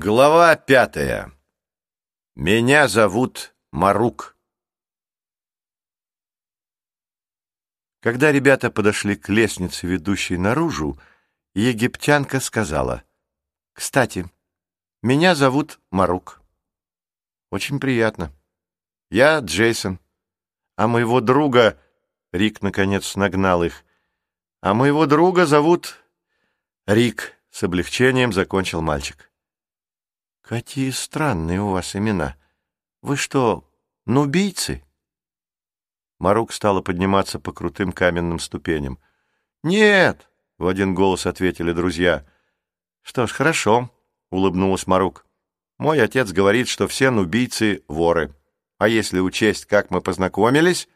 Глава пятая. Меня зовут Марук. Когда ребята подошли к лестнице, ведущей наружу, египтянка сказала, «Кстати, меня зовут Марук. Очень приятно. Я Джейсон. А моего друга...» Рик, наконец, нагнал их. «А моего друга зовут Рик», — с облегчением закончил мальчик. «Какие странные у вас имена. Вы что, нубийцы?» Марук стала подниматься по крутым каменным ступеням. «Нет!» — в один голос ответили друзья. «Что ж, хорошо», — улыбнулась Марук. «Мой отец говорит, что все нубийцы — воры. А если учесть, как мы познакомились...»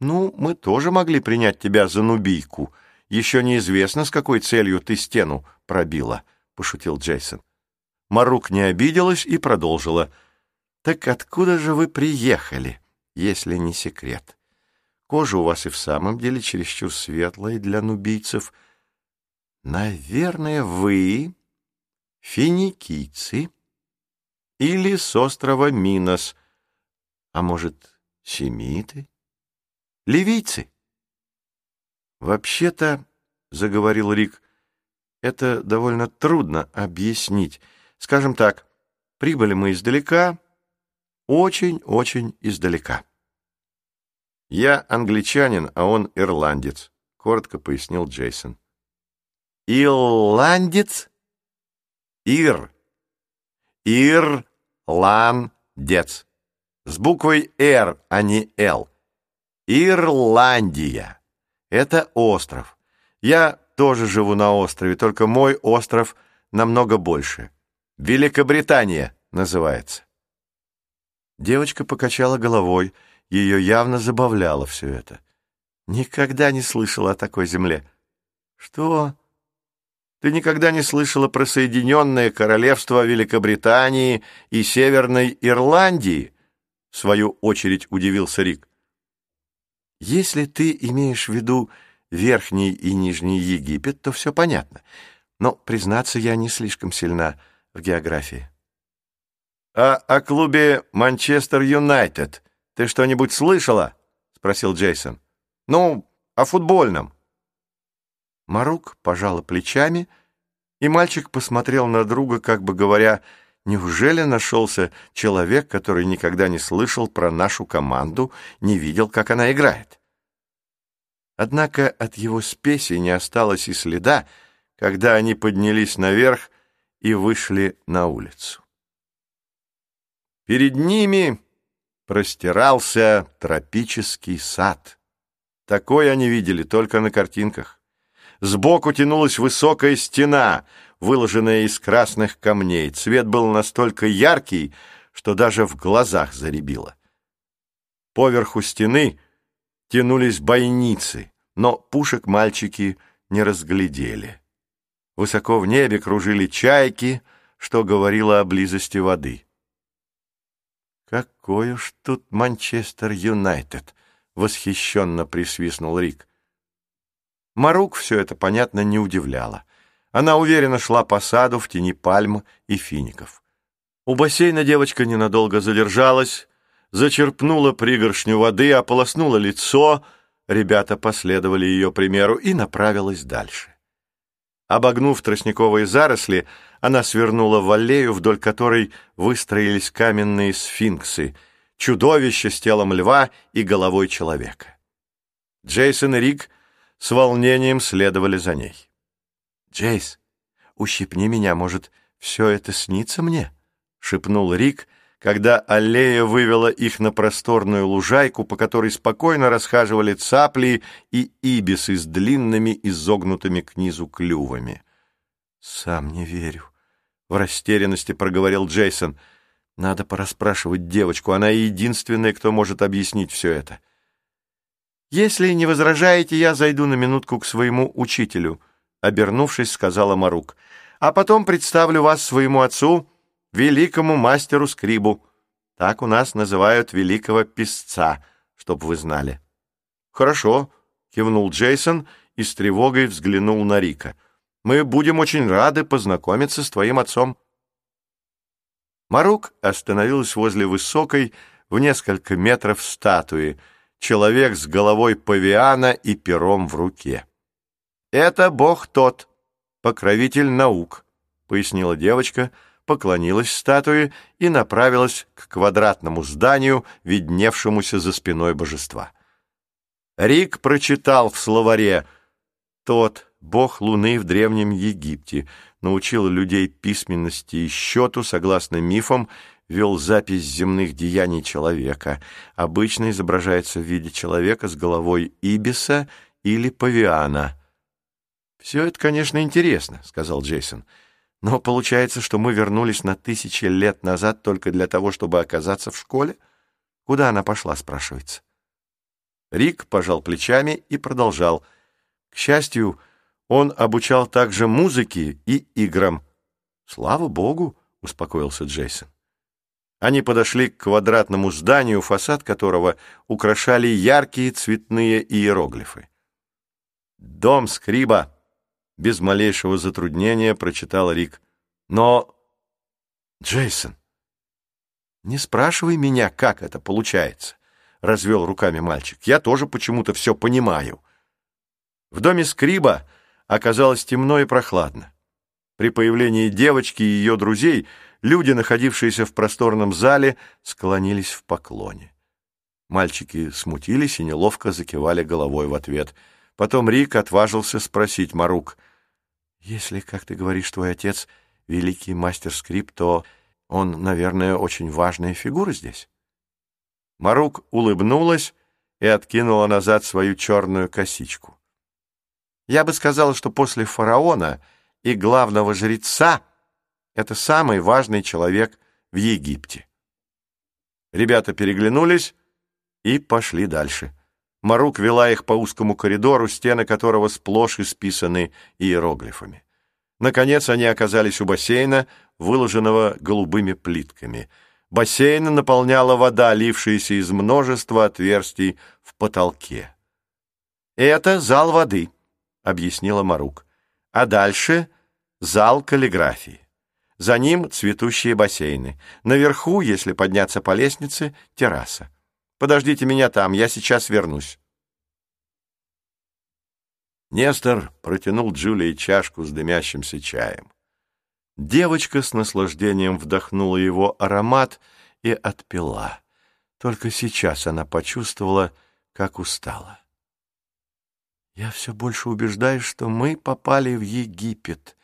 «Ну, мы тоже могли принять тебя за нубийку. Еще неизвестно, с какой целью ты стену пробила», — пошутил Джейсон. Марук не обиделась и продолжила. «Так откуда же вы приехали, если не секрет? Кожа у вас и в самом деле чересчур светлая для нубийцев. Наверное, вы финикийцы или с острова Минос, а может, семиты, ливийцы?» «Вообще-то, — заговорил Рик, — это довольно трудно объяснить». Скажем так, прибыли мы издалека, очень-очень издалека. «Я англичанин, а он ирландец», — коротко пояснил Джейсон. «Ирландец?» «Ир». «Ирландец». С буквой «Р», а не «Л». Ирландия. Это остров. Я тоже живу на острове, только мой остров намного больше. Великобритания называется. Девочка покачала головой, ее явно забавляло все это. Никогда не слышала о такой земле. Что? Ты никогда не слышала про Соединенное Королевство Великобритании и Северной Ирландии? В свою очередь удивился Рик. Если ты имеешь в виду Верхний и Нижний Египет, то все понятно. Но, признаться, я не слишком сильна в географии. «А о клубе Манчестер Юнайтед ты что-нибудь слышала?» — спросил Джейсон. «Ну, о футбольном». Марук пожала плечами, и мальчик посмотрел на друга, как бы говоря, «Неужели нашелся человек, который никогда не слышал про нашу команду, не видел, как она играет?» Однако от его спеси не осталось и следа, когда они поднялись наверх и вышли на улицу. Перед ними простирался тропический сад. Такой они видели только на картинках. Сбоку тянулась высокая стена, выложенная из красных камней. Цвет был настолько яркий, что даже в глазах заребило. Поверху стены тянулись бойницы, но пушек мальчики не разглядели. Высоко в небе кружили чайки, что говорило о близости воды. «Какой уж тут Манчестер Юнайтед!» — восхищенно присвистнул Рик. Марук все это, понятно, не удивляло. Она уверенно шла по саду в тени пальм и фиников. У бассейна девочка ненадолго задержалась, зачерпнула пригоршню воды, ополоснула лицо, ребята последовали ее примеру и направилась дальше. Обогнув тростниковые заросли, она свернула в аллею, вдоль которой выстроились каменные сфинксы, чудовище с телом льва и головой человека. Джейсон и Рик с волнением следовали за ней. «Джейс, ущипни меня, может, все это снится мне?» — шепнул Рик, когда аллея вывела их на просторную лужайку, по которой спокойно расхаживали цапли и ибисы с длинными изогнутыми к низу клювами. «Сам не верю», — в растерянности проговорил Джейсон. «Надо порасспрашивать девочку, она единственная, кто может объяснить все это». «Если не возражаете, я зайду на минутку к своему учителю», — обернувшись, сказала Марук. «А потом представлю вас своему отцу» великому мастеру Скрибу. Так у нас называют великого писца, чтоб вы знали. Хорошо, кивнул Джейсон и с тревогой взглянул на Рика. Мы будем очень рады познакомиться с твоим отцом. Марук остановилась возле высокой, в несколько метров статуи, человек с головой павиана и пером в руке. «Это бог тот, покровитель наук», — пояснила девочка, поклонилась статуе и направилась к квадратному зданию, видневшемуся за спиной божества. Рик прочитал в словаре «Тот, бог Луны в Древнем Египте, научил людей письменности и счету, согласно мифам, вел запись земных деяний человека. Обычно изображается в виде человека с головой ибиса или павиана. «Все это, конечно, интересно», — сказал Джейсон. «Но получается, что мы вернулись на тысячи лет назад только для того, чтобы оказаться в школе? Куда она пошла?» — спрашивается. Рик пожал плечами и продолжал. К счастью, он обучал также музыке и играм. «Слава богу!» — успокоился Джейсон. Они подошли к квадратному зданию, фасад которого украшали яркие цветные иероглифы. «Дом Скриба!» — без малейшего затруднения прочитал Рик. «Но...» «Джейсон, не спрашивай меня, как это получается развел руками мальчик. Я тоже почему-то все понимаю. В доме Скриба оказалось темно и прохладно. При появлении девочки и ее друзей люди, находившиеся в просторном зале, склонились в поклоне. Мальчики смутились и неловко закивали головой в ответ. Потом Рик отважился спросить Марук. «Если, как ты говоришь, твой отец — великий мастер скрип, то он, наверное, очень важная фигура здесь?» Марук улыбнулась и откинула назад свою черную косичку. Я бы сказала, что после фараона и главного жреца это самый важный человек в Египте. Ребята переглянулись и пошли дальше. Марук вела их по узкому коридору, стены которого сплошь исписаны иероглифами. Наконец они оказались у бассейна, выложенного голубыми плитками — Бассейн наполняла вода, лившаяся из множества отверстий в потолке. «Это зал воды», — объяснила Марук. «А дальше зал каллиграфии. За ним цветущие бассейны. Наверху, если подняться по лестнице, терраса. Подождите меня там, я сейчас вернусь». Нестор протянул Джулии чашку с дымящимся чаем. Девочка с наслаждением вдохнула его аромат и отпила. Только сейчас она почувствовала, как устала. «Я все больше убеждаюсь, что мы попали в Египет.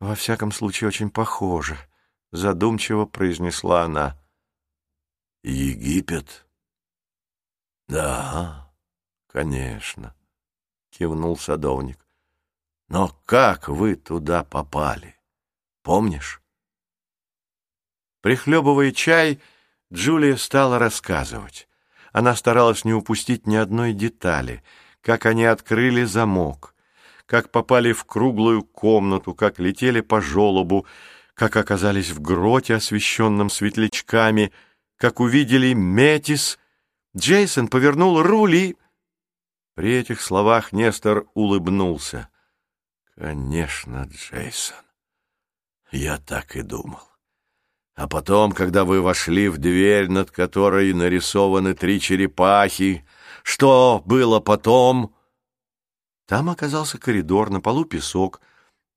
Во всяком случае, очень похоже», — задумчиво произнесла она. «Египет?» «Да, конечно», — кивнул садовник. «Но как вы туда попали?» Помнишь?» Прихлебывая чай, Джулия стала рассказывать. Она старалась не упустить ни одной детали, как они открыли замок, как попали в круглую комнату, как летели по желобу, как оказались в гроте, освещенном светлячками, как увидели Метис. Джейсон повернул рули. При этих словах Нестор улыбнулся. «Конечно, Джейсон. Я так и думал. А потом, когда вы вошли в дверь, над которой нарисованы три черепахи, что было потом? Там оказался коридор, на полу песок.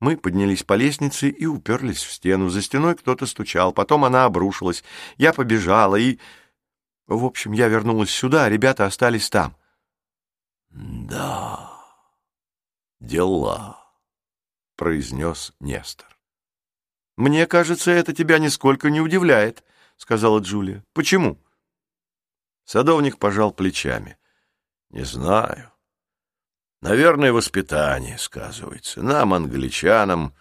Мы поднялись по лестнице и уперлись в стену. За стеной кто-то стучал, потом она обрушилась. Я побежала и... В общем, я вернулась сюда, а ребята остались там. — Да, дела, — произнес Нестор. «Мне кажется, это тебя нисколько не удивляет», — сказала Джулия. «Почему?» Садовник пожал плечами. «Не знаю. Наверное, воспитание сказывается. Нам, англичанам,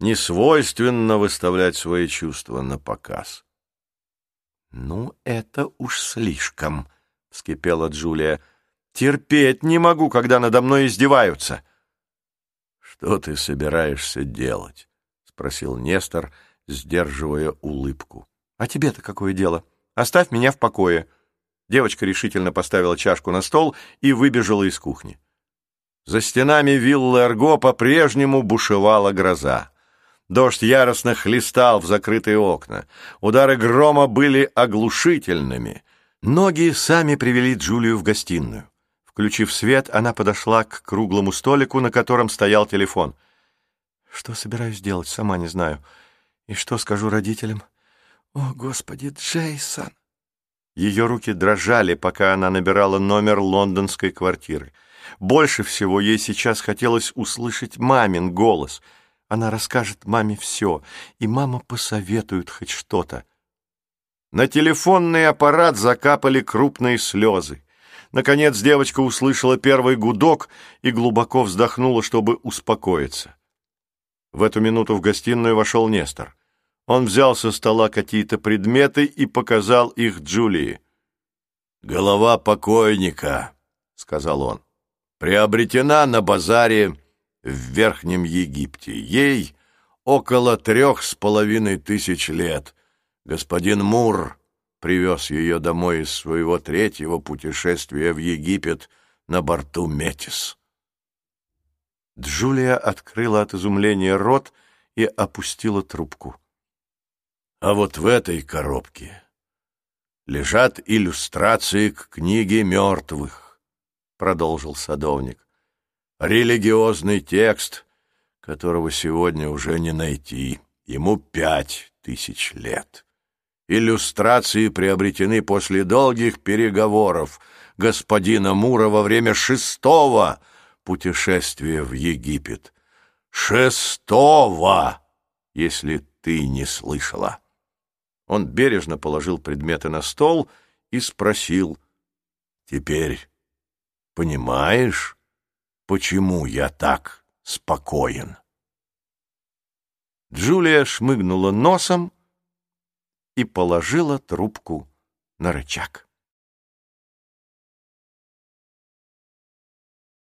не свойственно выставлять свои чувства на показ». «Ну, это уж слишком», — вскипела Джулия. «Терпеть не могу, когда надо мной издеваются». «Что ты собираешься делать?» спросил Нестор, сдерживая улыбку. «А тебе-то какое дело? Оставь меня в покое». Девочка решительно поставила чашку на стол и выбежала из кухни. За стенами виллы Арго по-прежнему бушевала гроза. Дождь яростно хлестал в закрытые окна. Удары грома были оглушительными. Ноги сами привели Джулию в гостиную. Включив свет, она подошла к круглому столику, на котором стоял телефон. «Что собираюсь делать, сама не знаю. И что скажу родителям? О, Господи, Джейсон!» Ее руки дрожали, пока она набирала номер лондонской квартиры. Больше всего ей сейчас хотелось услышать мамин голос. Она расскажет маме все, и мама посоветует хоть что-то. На телефонный аппарат закапали крупные слезы. Наконец девочка услышала первый гудок и глубоко вздохнула, чтобы успокоиться. В эту минуту в гостиную вошел Нестор. Он взял со стола какие-то предметы и показал их Джулии. «Голова покойника», — сказал он, — «приобретена на базаре в Верхнем Египте. Ей около трех с половиной тысяч лет. Господин Мур привез ее домой из своего третьего путешествия в Египет на борту Метис». Джулия открыла от изумления рот и опустила трубку. А вот в этой коробке лежат иллюстрации к книге мертвых, продолжил садовник. Религиозный текст, которого сегодня уже не найти. Ему пять тысяч лет. Иллюстрации приобретены после долгих переговоров господина Мура во время шестого путешествия в Египет. Шестого, если ты не слышала. Он бережно положил предметы на стол и спросил, «Теперь понимаешь, почему я так спокоен?» Джулия шмыгнула носом и положила трубку на рычаг.